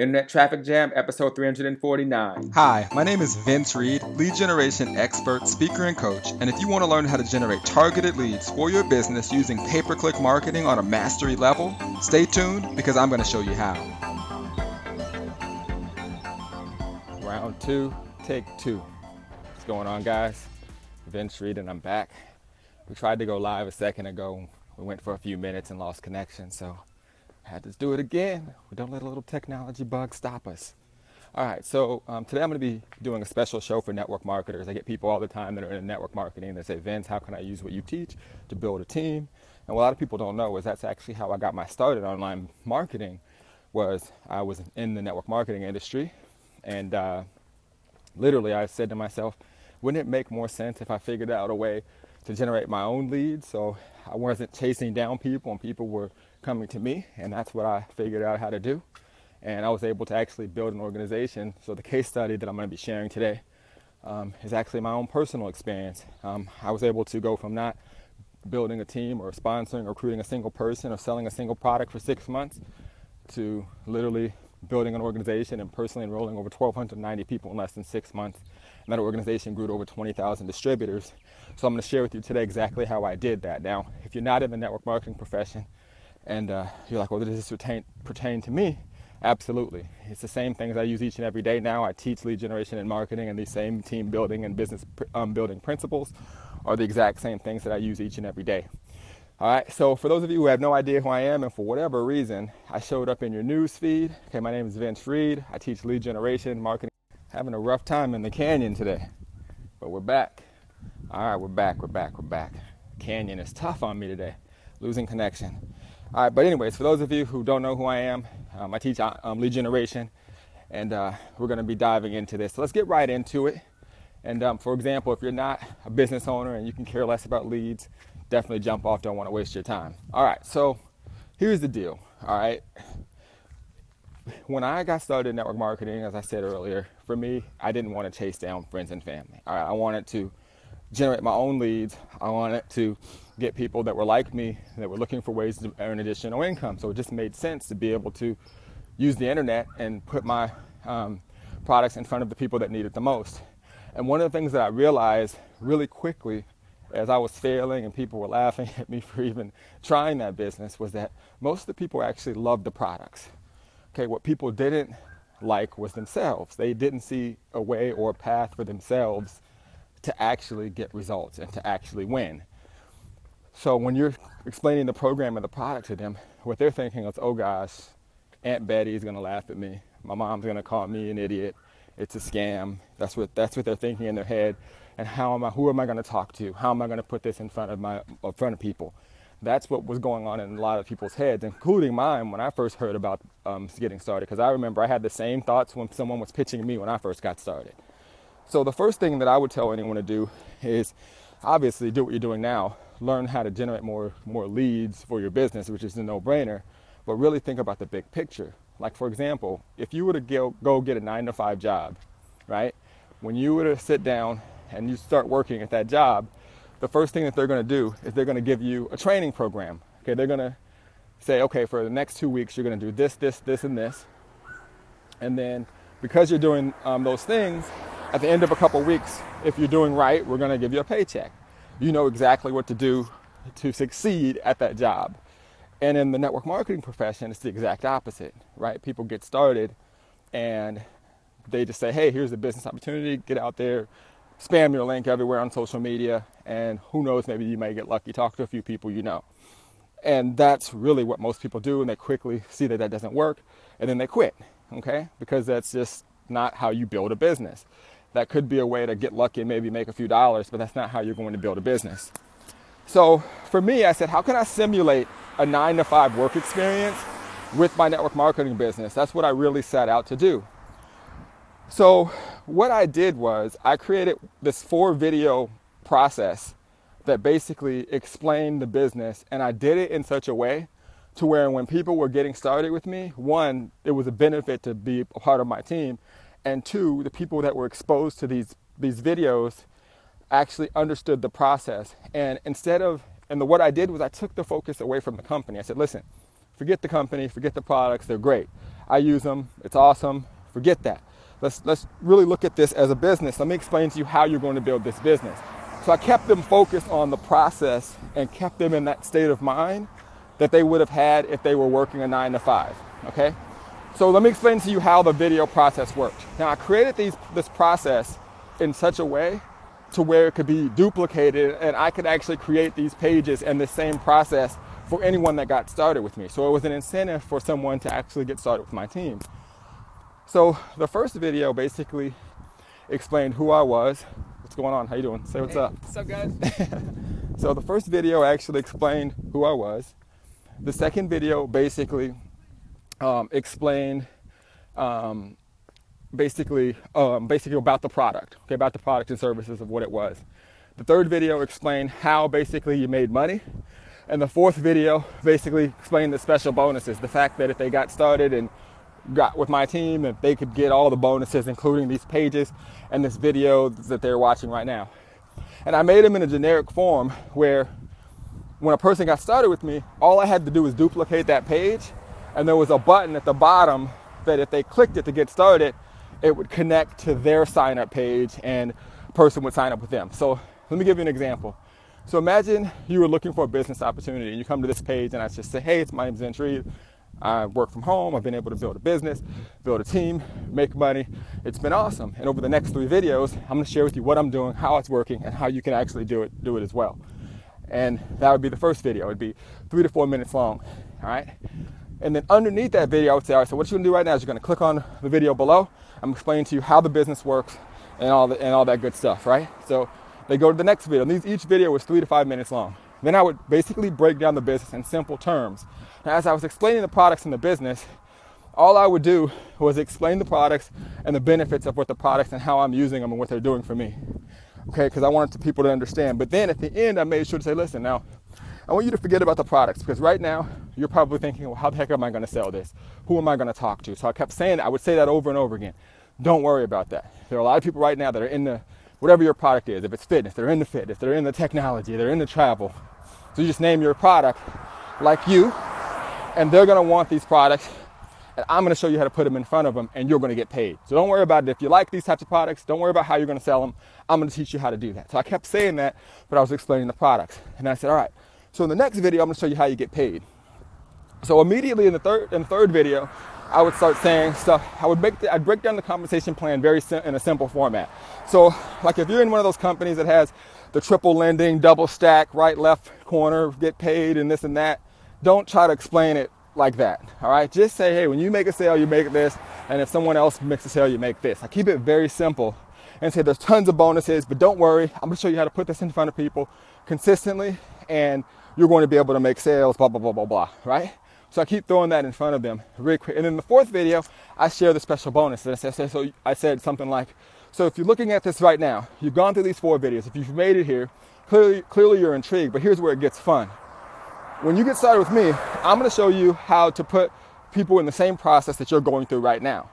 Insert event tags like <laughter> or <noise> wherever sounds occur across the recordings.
Internet Traffic Jam, episode 349. Hi, my name is Vince Reed, lead generation expert, speaker, and coach. And if you want to learn how to generate targeted leads for your business using pay per click marketing on a mastery level, stay tuned because I'm going to show you how. Round two, take two. What's going on, guys? Vince Reed, and I'm back. We tried to go live a second ago. We went for a few minutes and lost connection, so had to do it again. We don't let a little technology bug stop us. All right, so um, today I'm going to be doing a special show for network marketers. I get people all the time that are in network marketing that say, Vince, how can I use what you teach to build a team? And what a lot of people don't know is that's actually how I got my start in online marketing was I was in the network marketing industry. And uh, literally I said to myself, wouldn't it make more sense if I figured out a way to generate my own leads so I wasn't chasing down people and people were coming to me, and that's what I figured out how to do. And I was able to actually build an organization. So the case study that I'm going to be sharing today um, is actually my own personal experience. Um, I was able to go from not building a team or sponsoring or recruiting a single person or selling a single product for six months to literally building an organization and personally enrolling over 1,290 people in less than six months. And that organization grew to over 20,000 distributors. So I'm going to share with you today exactly how I did that. Now, if you're not in the network marketing profession, and uh, you're like, well, does this pertain, pertain to me? Absolutely. It's the same things I use each and every day now. I teach lead generation and marketing, and these same team building and business um, building principles are the exact same things that I use each and every day. All right, so for those of you who have no idea who I am, and for whatever reason, I showed up in your news feed. Okay, my name is Vince Reed. I teach lead generation, marketing. Having a rough time in the canyon today, but we're back. All right, we're back, we're back, we're back. Canyon is tough on me today, losing connection. All right, but anyways, for those of you who don't know who I am, um, I teach uh, um, lead generation, and uh, we're going to be diving into this. So let's get right into it. And um, for example, if you're not a business owner and you can care less about leads, definitely jump off. Don't want to waste your time. All right, so here's the deal. All right, when I got started in network marketing, as I said earlier, for me, I didn't want to chase down friends and family. All right, I wanted to generate my own leads. I wanted to get people that were like me that were looking for ways to earn additional income. So it just made sense to be able to use the internet and put my um, products in front of the people that need it the most. And one of the things that I realized really quickly as I was failing and people were laughing <laughs> at me for even trying that business was that most of the people actually loved the products. Okay, what people didn't like was themselves. They didn't see a way or a path for themselves to actually get results and to actually win. So when you're explaining the program and the product to them, what they're thinking is, oh gosh, Aunt Betty is gonna laugh at me. My mom's gonna call me an idiot. It's a scam. That's what that's what they're thinking in their head. And how am I? Who am I gonna talk to? How am I gonna put this in front of my in front of people? That's what was going on in a lot of people's heads, including mine when I first heard about um, getting started. Because I remember I had the same thoughts when someone was pitching me when I first got started. So the first thing that I would tell anyone to do is obviously do what you're doing now learn how to generate more more leads for your business, which is a no-brainer, but really think about the big picture. Like for example, if you were to go, go get a 9 to 5 job, right? When you were to sit down and you start working at that job, the first thing that they're going to do is they're going to give you a training program. Okay, they're going to say, okay, for the next two weeks, you're going to do this, this, this, and this. And then because you're doing um, those things, at the end of a couple weeks, if you're doing right, we're going to give you a paycheck you know exactly what to do to succeed at that job. And in the network marketing profession, it's the exact opposite, right? People get started and they just say, hey, here's a business opportunity, get out there, spam your link everywhere on social media, and who knows, maybe you may get lucky, talk to a few people you know. And that's really what most people do, and they quickly see that that doesn't work, and then they quit, okay? Because that's just not how you build a business that could be a way to get lucky and maybe make a few dollars, but that's not how you're going to build a business. So for me, I said, how can I simulate a nine to five work experience with my network marketing business? That's what I really set out to do. So what I did was I created this four video process that basically explained the business and I did it in such a way to where when people were getting started with me, one, it was a benefit to be a part of my team, and two, the people that were exposed to these these videos actually understood the process. And instead of and the, what I did was I took the focus away from the company. I said, listen, forget the company, forget the products, they're great. I use them. It's awesome. Forget that. Let's let's really look at this as a business. Let me explain to you how you're going to build this business. So I kept them focused on the process and kept them in that state of mind that they would have had if they were working a nine to five. Okay? So let me explain to you how the video process worked. Now I created these this process in such a way to where it could be duplicated and I could actually create these pages and the same process for anyone that got started with me. So it was an incentive for someone to actually get started with my team. So the first video basically explained who I was. What's going on? How you doing? Say what's Hey, up. What's up, guys? <laughs> So the first video actually explained who I was. The second video basically um, explained um, basically um, basically about the product, okay, about the product and services of what it was. The third video explained how basically you made money. And the fourth video basically explained the special bonuses, the fact that if they got started and got with my team, that they could get all the bonuses, including these pages and this video that they're watching right now. And I made them in a generic form where when a person got started with me, all I had to do was duplicate that page, and there was a button at the bottom that if they clicked it to get started, it would connect to their sign up page and person would sign up with them. So let me give you an example. So imagine you were looking for a business opportunity and you come to this page and I just say, hey, it's my name's Reed. I work from home. I've been able to build a business, build a team, make money. It's been awesome. And over the next three videos, I'm going to share with you what I'm doing, how it's working, and how you can actually do it, do it as well. And that would be the first video. It'd be three to four minutes long. All right. And then underneath that video, I would say, all right, so what you're gonna do right now is you're gonna click on the video below. I'm explaining to you how the business works and all the, and all that good stuff, right? So they go to the next video. And these, each video was three to five minutes long. Then I would basically break down the business in simple terms. Now, as I was explaining the products in the business, all I would do was explain the products and the benefits of what the products and how I'm using them and what they're doing for me. Okay, because I wanted people to understand. But then at the end, I made sure to say, listen, now, I want you to forget about the products because right now you're probably thinking, well, how the heck am I going to sell this? Who am I going to talk to? So I kept saying, I would say that over and over again. Don't worry about that. There are a lot of people right now that are in the whatever your product is. If it's fitness, they're in the fitness, they're in the technology, they're in the travel. So you just name your product like you, and they're going to want these products and I'm going to show you how to put them in front of them and you're going to get paid. So don't worry about it. If you like these types of products, don't worry about how you're going to sell them. I'm going to teach you how to do that. So I kept saying that, but I was explaining the products. And I said, all right, so in the next video, I'm to show you how you get paid. So immediately in the third, in the third video, I would start saying stuff. I would make the, I'd break down the compensation plan very sim- in a simple format. So like if you're in one of those companies that has the triple lending, double stack, right, left corner, get paid and this and that, don't try to explain it like that. All right. Just say, hey, when you make a sale, you make this. And if someone else makes a sale, you make this. I keep it very simple and say there's tons of bonuses, but don't worry. I'm to show you how to put this in front of people consistently and you're going to be able to make sales, blah, blah, blah, blah, blah. Right. So I keep throwing that in front of them really quick. And in the fourth video, I share the special bonus. And I said, so I said something like, so if you're looking at this right now, you've gone through these four videos. If you've made it here, clearly, clearly you're intrigued, but here's where it gets fun when you get started with me, I'm to show you how to put people in the same process that you're going through right now.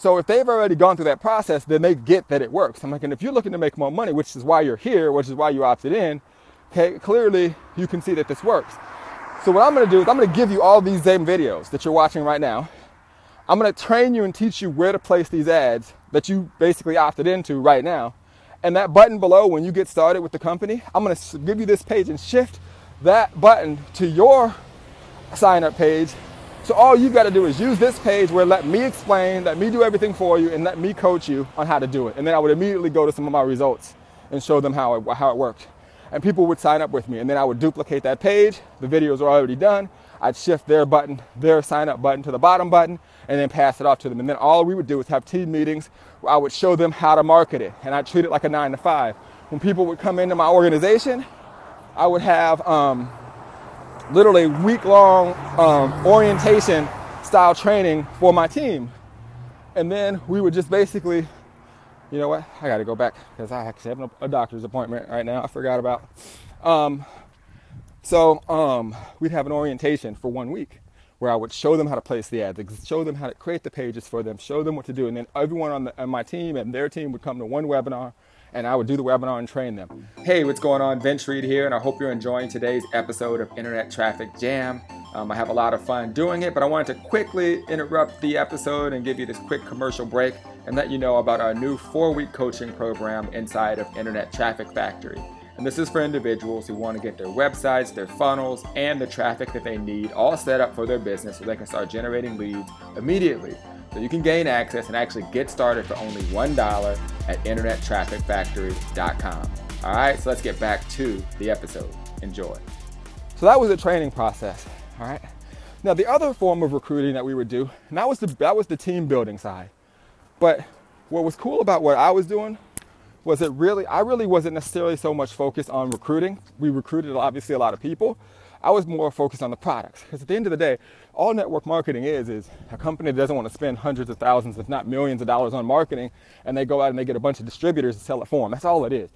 So if they've already gone through that process, then they get that it works. I'm like, and if you're looking to make more money, which is why you're here, which is why you opted in, okay, clearly you can see that this works. So what I'm to do is I'm to give you all these same videos that you're watching right now. I'm to train you and teach you where to place these ads that you basically opted into right now. And that button below, when you get started with the company, I'm to give you this page and shift that button to your sign up page. So all you got to do is use this page where let me explain, let me do everything for you, and let me coach you on how to do it. And then I would immediately go to some of my results and show them how it, how it worked. And people would sign up with me, and then I would duplicate that page. The videos are already done. I'd shift their button, their sign up button to the bottom button, and then pass it off to them. And then all we would do is have team meetings where I would show them how to market it, and I treat it like a nine to five. When people would come into my organization, I would have um, literally week long um, orientation style training for my team. And then we would just basically, you know what, I got to go back because I actually have a doctor's appointment right now. I forgot about. Um, so um, we'd have an orientation for one week where I would show them how to place the ads, show them how to create the pages for them, show them what to do. And then everyone on, the, on my team and their team would come to one webinar and I would do the webinar and train them. Hey, what's going on? Vince Reed here, and I hope you're enjoying today's episode of Internet Traffic Jam. Um, I have a lot of fun doing it, but I wanted to quickly interrupt the episode and give you this quick commercial break and let you know about our new four week coaching program inside of Internet Traffic Factory. And this is for individuals who want to get their websites, their funnels, and the traffic that they need all set up for their business so they can start generating leads immediately. So you can gain access and actually get started for only $1 at internettrafficfactory.com. All right, so let's get back to the episode. Enjoy. So that was the training process. All right. Now the other form of recruiting that we would do, and that was the that was the team building side. But what was cool about what I was doing was it really I really wasn't necessarily so much focused on recruiting. We recruited obviously a lot of people. I was more focused on the products because at the end of the day, all network marketing is is a company that doesn't want to spend hundreds of thousands, if not millions of dollars on marketing, and they go out and they get a bunch of distributors to sell it for them. That's all it is.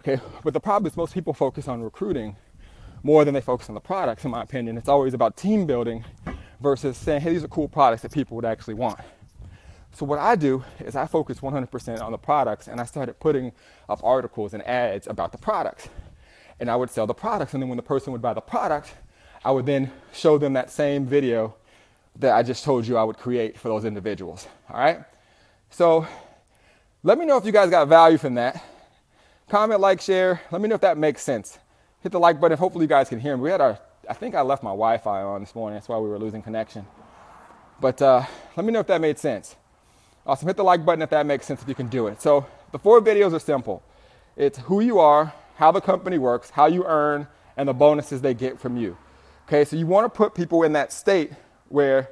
Okay, but the problem is most people focus on recruiting more than they focus on the products, in my opinion. It's always about team building versus saying, hey, these are cool products that people would actually want. So what I do is I focus 100% on the products and I started putting up articles and ads about the products. And I would sell the products and then when the person would buy the product, I would then show them that same video that I just told you I would create for those individuals. All right? So let me know if you guys got value from that. Comment, like, share. Let me know if that makes sense hit the like button. Hopefully you guys can hear me. We had our, I think I left my Wi-Fi on this morning. That's why we were losing connection. But uh, let me know if that made sense. Awesome. Hit the like button if that makes sense, if you can do it. So the four videos are simple. It's who you are, how the company works, how you earn, and the bonuses they get from you. Okay, so you want to put people in that state where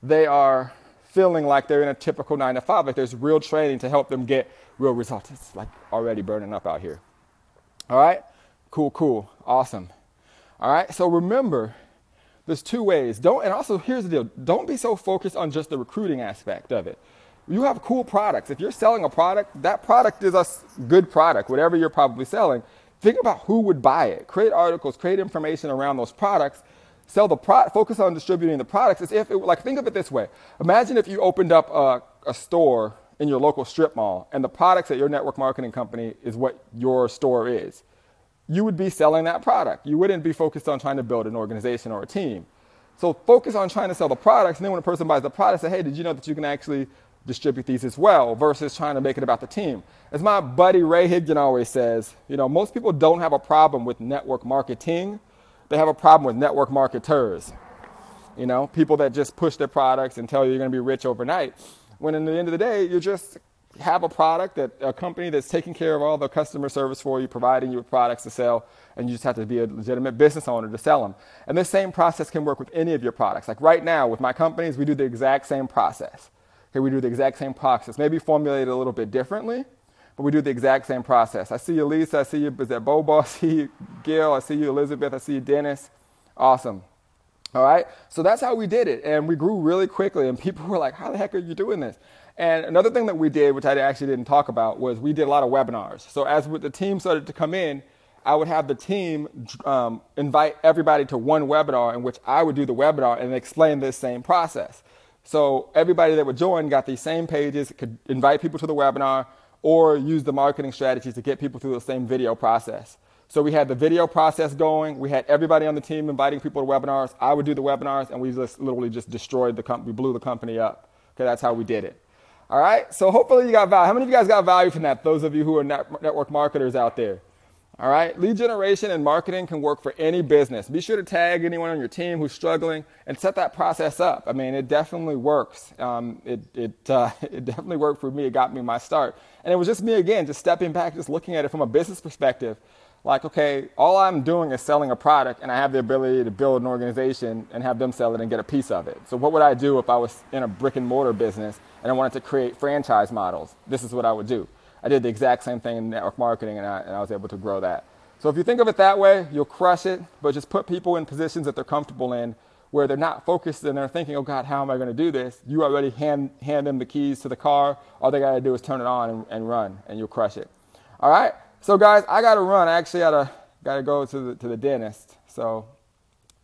they are feeling like they're in a typical nine to five, like there's real training to help them get real results. It's like already burning up out here. All right? Cool, cool, awesome. All right, so remember, there's two ways. Don't, and also here's the deal: don't be so focused on just the recruiting aspect of it. You have cool products. If you're selling a product, that product is a good product, whatever you're probably selling. Think about who would buy it. Create articles, create information around those products. Sell the product. Focus on distributing the products. As if, it, like, think of it this way: Imagine if you opened up a, a store in your local strip mall, and the products at your network marketing company is what your store is you would be selling that product. You wouldn't be focused on trying to build an organization or a team. So focus on trying to sell the products, and then when a person buys the product, say, hey, did you know that you can actually distribute these as well, versus trying to make it about the team. As my buddy Ray Higdon always says, you know, most people don't have a problem with network marketing, they have a problem with network marketers. You know, people that just push their products and tell you you're going to be rich overnight. When in the end of the day, you're just have a product that a company that's taking care of all the customer service for you, providing you with products to sell, and you just have to be a legitimate business owner to sell them. And this same process can work with any of your products. Like right now with my companies, we do the exact same process. Okay, we do the exact same process, maybe formulated a little bit differently, but we do the exact same process. I see you, Lisa. I see you, is that Bobo? <laughs> I see you, Gil. I see you, Elizabeth. I see you, Dennis. Awesome. All right. So that's how we did it. And we grew really quickly. And <laughs> people were like, how the heck are you doing this? And another thing that we did, which I actually didn't talk about, was we did a lot of webinars. So as the team started to come in, I would have the team um, invite everybody to one webinar in which I would do the webinar and explain this same process. So everybody that would join got these same pages, could invite people to the webinar, or use the marketing strategies to get people through the same video process. So we had the video process going. We had everybody on the team inviting people to webinars. I would do the webinars, and we just literally just destroyed the company. We blew the company up. Okay, that's how we did it. All right. So hopefully you got value. How many of you guys got value from that? Those of you who are net- network marketers out there. All right. Lead generation and marketing can work for any business. Be sure to tag anyone on your team who's struggling and set that process up. I mean, it definitely works. Um, it it uh, <laughs> it definitely worked for me. It got me my start, and it was just me again, just stepping back, just looking at it from a business perspective like, okay, all I'm doing is selling a product and I have the ability to build an organization and have them sell it and get a piece of it. So, what would I do if I was in a brick and mortar business and I wanted to create franchise models? This is what I would do. I did the exact same thing in network marketing and I, and I was able to grow that. So, if you think of it that way, you'll crush it, but just put people in positions that they're comfortable in where they're not focused and they're thinking, oh God, how am I going to do this? You already hand, hand them the keys to the car. All they got to do is turn it on and, and run, and you'll crush it. All right? So guys, I got to run. I actually gotta gotta go to the to the dentist. So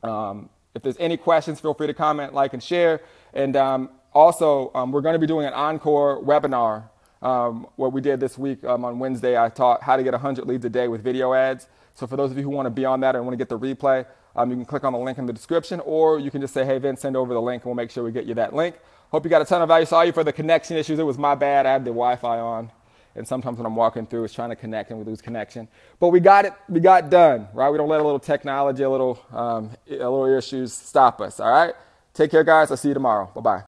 um, if there's any questions, feel free to comment, like, and share. And um, also, um, we're going to be doing an encore webinar. Um, what we did this week um, on Wednesday, I taught how to get 100 leads a day with video ads. So for those of you who want to be on that and want to get the replay, um, you can click on the link in the description, or you can just say, hey, Vince, send over the link, and we'll make sure we get you that link. Hope you got a ton of value. Sorry for the connection issues. It was my bad. I had the Wi-Fi on, and sometimes when I'm walking through, it's trying to connect and we lose connection. But we got it. We got done. Right? We don't let a little technology, a little, um, a little issues stop us. All right. Take care, guys. I'll see you tomorrow. Bye bye.